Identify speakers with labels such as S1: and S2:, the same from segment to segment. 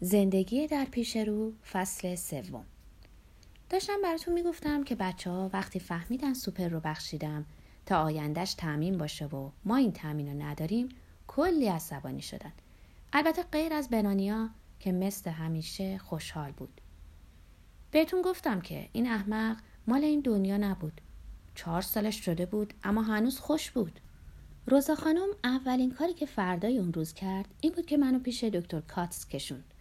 S1: زندگی در پیش رو فصل سوم. داشتم براتون می‌گفتم که بچه ها وقتی فهمیدن سوپر رو بخشیدم تا آیندهش تامین باشه و ما این تامین رو نداریم کلی عصبانی شدن. البته غیر از بنانیا که مثل همیشه خوشحال بود. بهتون گفتم که این احمق مال این دنیا نبود. چهار سالش شده بود اما هنوز خوش بود. روزا خانم اولین کاری که فردای اون روز کرد این بود که منو پیش دکتر کاتس کشوند.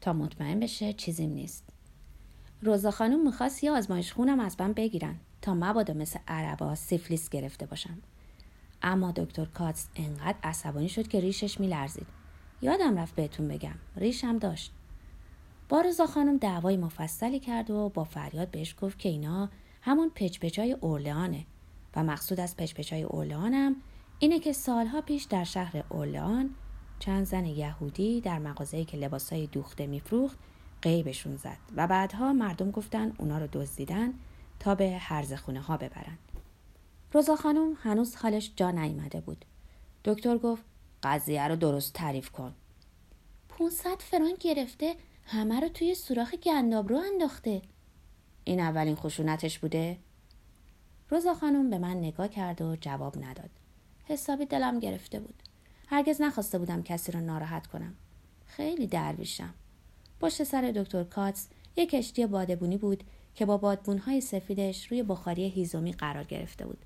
S1: تا مطمئن بشه چیزیم نیست. روزا خانم می‌خواست یه آزمایش خونم از من بگیرن تا مبادا مثل عربا سیفلیس گرفته باشم. اما دکتر کاتس انقدر عصبانی شد که ریشش میلرزید. یادم رفت بهتون بگم ریشم داشت. با رضا خانم دعوای مفصلی کرد و با فریاد بهش گفت که اینا همون پچپچای اورلئانه و مقصود از پچپچای اورلئانم اینه که سالها پیش در شهر اورلئان چند زن یهودی در مغازه‌ای که لباسای دوخته میفروخت قیبشون زد و بعدها مردم گفتن اونا رو دزدیدن تا به هرز خونه ها ببرن. روزا خانم هنوز حالش جا نیامده بود. دکتر گفت قضیه رو درست تعریف کن. 500 فرانک گرفته همه رو توی سوراخ گنداب رو انداخته. این اولین خشونتش بوده؟ روزا خانم به من نگاه کرد و جواب نداد. حسابی دلم گرفته بود. هرگز نخواسته بودم کسی را ناراحت کنم. خیلی درویشم. پشت سر دکتر کاتس یک کشتی بادبونی بود که با بادبونهای سفیدش روی بخاری هیزومی قرار گرفته بود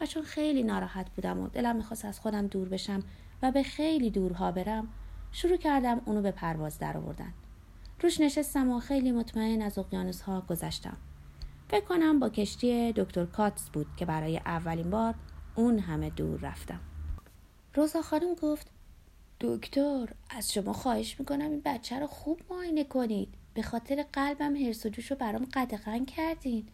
S1: و چون خیلی ناراحت بودم و دلم می‌خواست از خودم دور بشم و به خیلی دورها برم شروع کردم اونو به پرواز در آوردن روش نشستم و خیلی مطمئن از اقیانوس ها گذشتم فکر کنم با کشتی دکتر کاتس بود که برای اولین بار اون همه دور رفتم روزا خانم گفت دکتر از شما خواهش می‌کنم این بچه رو خوب معاینه کنید. به خاطر قلبم هرس و جوش رو برام قدغن کردین.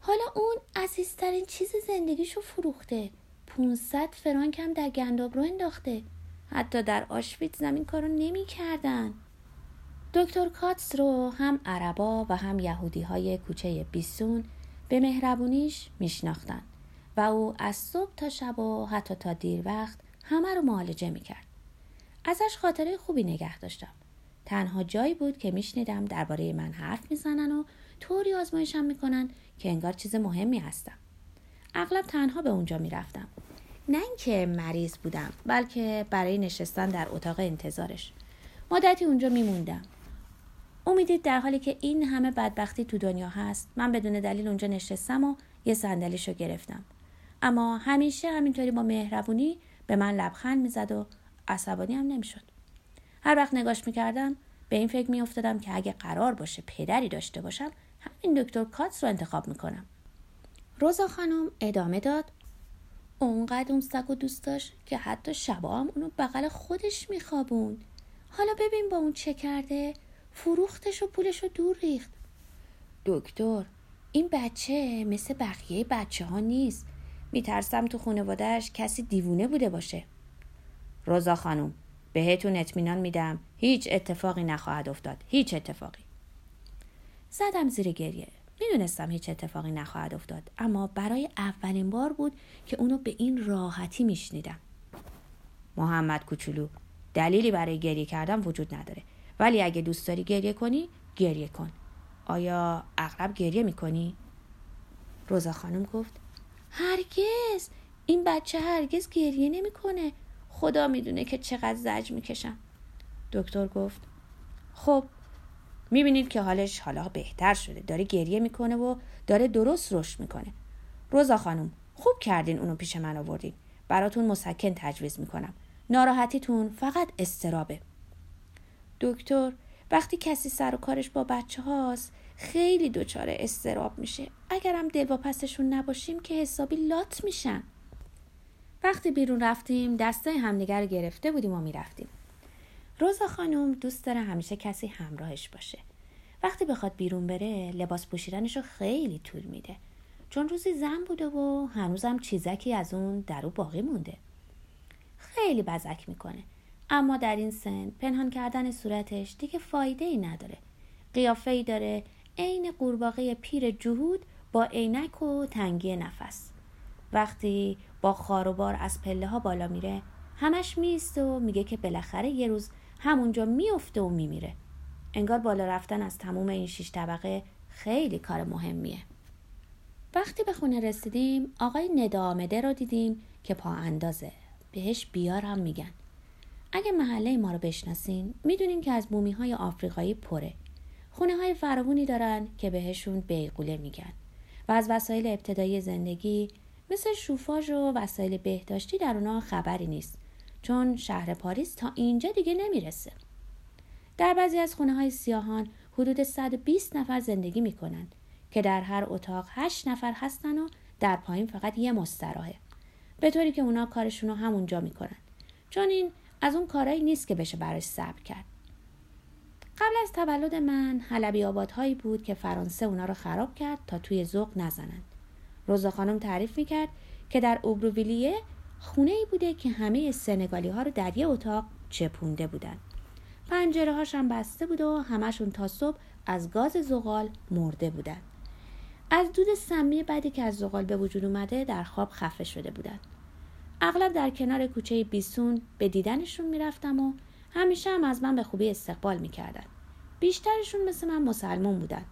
S1: حالا اون عزیزترین چیز زندگیشو فروخته. 500 فرانک هم در گنداب رو انداخته. حتی در آشویت زمین کارو نمی‌کردن. دکتر کاتس رو هم عربا و هم یهودی های کوچه بیسون به مهربونیش میشناختن و او از صبح تا شب و حتی تا دیر وقت همه رو معالجه می‌کرد. ازش خاطره خوبی نگه داشتم. تنها جایی بود که میشنیدم درباره من حرف می‌زنن و طوری آزمایشم می‌کنن که انگار چیز مهمی هستم. اغلب تنها به اونجا می‌رفتم. نه اینکه مریض بودم بلکه برای نشستن در اتاق انتظارش. مدتی اونجا میموندم. امیدید در حالی که این همه بدبختی تو دنیا هست من بدون دلیل اونجا نشستم و یه صندلیشو گرفتم. اما همیشه همینطوری با مهربونی به من لبخند می‌زد و عصبانی هم نمی‌شد. هر وقت نگاش می‌کردم به این فکر میافتادم که اگه قرار باشه پدری داشته باشم همین دکتر کاتس رو انتخاب می‌کنم. روزا خانم ادامه داد اونقدر اون سگ و دوست داشت که حتی شبا هم اونو بغل خودش میخوابون حالا ببین با اون چه کرده فروختش و پولش رو دور ریخت. دکتر این بچه مثل بقیه بچه ها نیست. میترسم تو خانوادهش کسی دیوونه بوده باشه. روزا خانم بهتون اطمینان میدم هیچ اتفاقی نخواهد افتاد. هیچ اتفاقی. زدم زیر گریه. می‌دونستم هیچ اتفاقی نخواهد افتاد. اما برای اولین بار بود که اونو به این راحتی میشنیدم. محمد کوچولو دلیلی برای گریه کردن وجود نداره. ولی اگه دوست داری گریه کنی گریه کن. آیا اغلب گریه می‌کنی؟ روزا خانم گفت هرگز. این بچه هرگز گریه نمی‌کنه. خدا می‌دونه که چقدر زج می‌کشم. دکتر گفت خب می‌بینید که حالش حالا بهتر شده. داره گریه می‌کنه و داره درست رشد می‌کنه. روزا خانم خوب کردین اونو پیش من آوردین. براتون مسکن تجویز می‌کنم. ناراحتیتون فقط استرابه. دکتر وقتی کسی سر و کارش با بچه هاست خیلی دچار استراب میشه. اگرم دلواپسشون نباشیم که حسابی لات میشن. وقتی بیرون رفتیم دسته همدیگر گرفته بودیم و می‌رفتیم. روزا خانم دوست داره همیشه کسی همراهش باشه. وقتی بخواد بیرون بره لباس پوشیدنش رو خیلی طول میده. چون روزی زن بوده و هنوزم چیزکی از اون در او باقی مونده. خیلی بزک می‌کنه. اما در این سن پنهان کردن صورتش دیگه فایده ای نداره. قیافه ای داره عین قورباغه پیر جهود با عینک و تنگی نفس. وقتی با خاروبار از پله ها بالا میره همش میسته و میگه که بالاخره یه روز همونجا میفته و میمیره. انگار بالا رفتن از تموم این شیش طبقه خیلی کار مهمیه. وقتی به خونه رسیدیم آقای ندامده رو دیدیم که پا اندازه. بهش بیار میگن. اگه محله ما رو بشناسین می‌دونین که از مومی های آفریقایی پره. خونه های فراوونی دارن که بهشون بیغوله میگن و از وسایل ابتدایی زندگی مثل شوفاژ و وسایل بهداشتی در اونا خبری نیست چون شهر پاریس تا اینجا دیگه نمی‌رسه. در بعضی از خونه های سیاهان حدود 120 نفر زندگی می‌کنن که در هر اتاق 8 نفر هستن و در پایین فقط یه مستراحه. به طوری که اونا کارشون رو همونجا می‌کنن. چون این از اون کارایی نیست که بشه براش صبر کرد. قبل از تولد من حلبی آبادهایی بود که فرانسه اونا رو خراب کرد تا توی ذوق نزنند. روزا خانم تعریف می‌کرد که در اوبروویلیه خونه ای بوده که همه سنگالی ها رو در یه اتاق چپونده بودن. پنجره هاشم بسته بود و همشون تا صبح از گاز زغال مرده بودن. از دود سمی بعدی که از زغال به وجود اومده در خواب خفه شده بودن. اغلب در کنار کوچه بیسون به دیدنشون می‌رفتم و همیشه هم از من به خوبی استقبال می‌کردن. بیشترشون مثل من مسلمون بودن.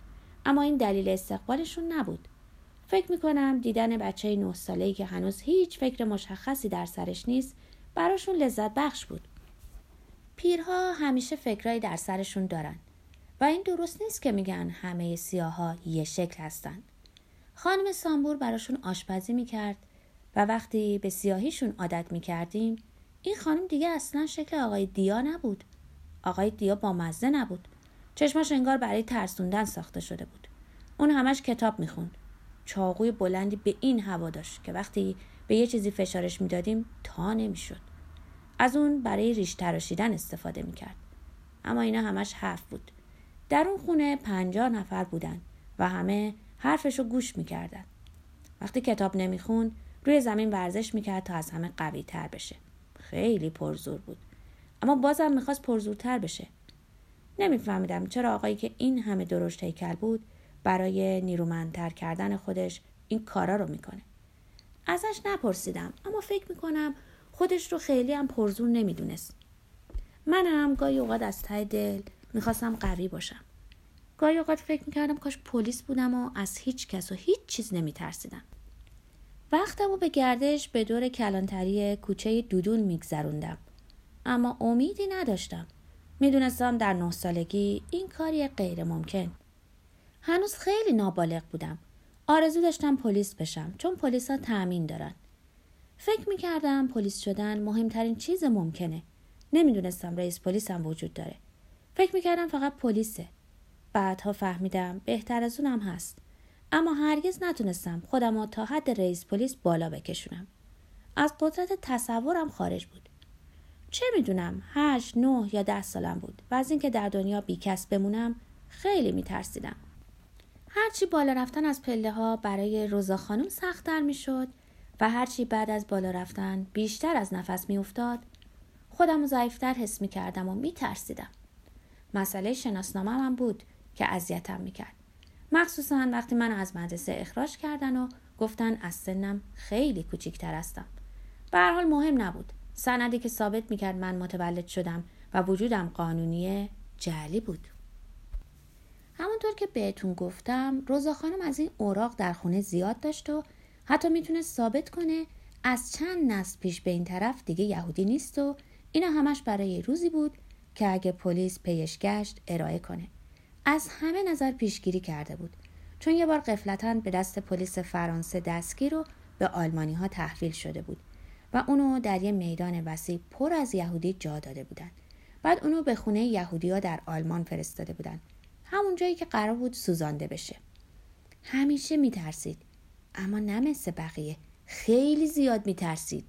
S1: اما این دلیل استقبالشون نبود. فکر می‌کنم دیدن بچه نه ساله‌ای که هنوز هیچ فکر مشخصی در سرش نیست براشون لذت بخش بود. پیرها همیشه فکرایی در سرشون دارن. و این درست نیست که میگن همه سیاها یه شکل هستن. خانم سامبور براشون آشپزی می‌کرد و وقتی به سیاهیشون عادت می‌کردیم این خانم دیگه اصلا شکل آقای دیا نبود. آقای دیا با مزه نبود. چشماش انگار برای ترسوندن ساخته شده بود. اون همش کتاب می‌خوند. چاقوی بلندی به این هوا داشت که وقتی به یه چیزی فشارش می‌دادیم تا نمی‌شد. از اون برای ریش تراشیدن استفاده می‌کرد. اما اینا همش حرف بود. در اون خونه پنجاه نفر بودن و همه حرفشو گوش می‌کردن. وقتی کتاب نمی‌خوند روی زمین ورزش می‌کرد تا از همه قوی تر بشه. خیلی پرزور بود. اما بازم می‌خواست پرزورتر بشه. نمیفهمیدم چرا آقایی که این همه درشت هیکل بود برای نیرومندتر کردن خودش این کارا رو می‌کنه. ازش نپرسیدم اما فکر می‌کنم خودش رو خیلی هم پرزور نمی‌دونست. منم گاهی اوقات از ته دل می‌خواستم قوی باشم. گاهی اوقات فکر می‌کردم کاش پلیس بودم و از هیچ کس و هیچ چیز نمیترسیدم. وقتم به گردش به دور کلانتری کوچه دودون میگذروندم. اما امیدی نداشتم. می‌دونستم در نه سالگی این کاری غیر ممکن. هنوز خیلی نابالغ بودم. آرزو داشتم پلیس بشم چون پلیس ها تأمین دارن. فکر می‌کردم پلیس شدن مهمترین چیز ممکنه. نمی‌دونستم رئیس پلیس هم وجود داره. فکر می‌کردم فقط پلیسه. بعدها فهمیدم بهتر از اونم هست. اما هرگز نتونستم خودم تا حد رئیس پلیس بالا بکشونم از قدرت تصورم خارج بود چه می‌دونم هشت نه یا ده سالم بود و از اینکه در دنیا بیکس بمونم خیلی میترسیدم هرچی بالا رفتن از پله ها برای روزا خانم سختتر می‌شد و هرچی بعد از بالا رفتن بیشتر از نفس میافتاد خودم ضعیفتر حس می کردم و می ترسیدم. مسئله شناسنامه من بود که اذیتم می کرد. مخصوصا وقتی من از مدرسه اخراج کردن و گفتن از سنم خیلی کوچیکتر هستم. به حال مهم نبود. سندی که ثابت می‌کرد من متولد شدم و وجودم قانونی جعلی بود. همونطور که بهتون گفتم روزا خانم از این اوراق در خونه زیاد داشت و حتی می‌تونست ثابت کنه از چند نسل پیش به این طرف دیگه یهودی نیست و اینا همش برای روزی بود که اگه پلیس پیش گشت ارائه کنه از همه نظر پیشگیری کرده بود. چون یه بار قفلتا به دست پلیس فرانسه دستگیر و به آلمانی ها تحویل شده بود و اونو در یه میدان وسیع پر از یهودی جا داده بودن. بعد اونو به خونه یهودی ها در آلمان فرستاده بودن. همون جایی که قرار بود سوزانده بشه. همیشه میترسید. اما نه مثل بقیه. خیلی زیاد میترسید.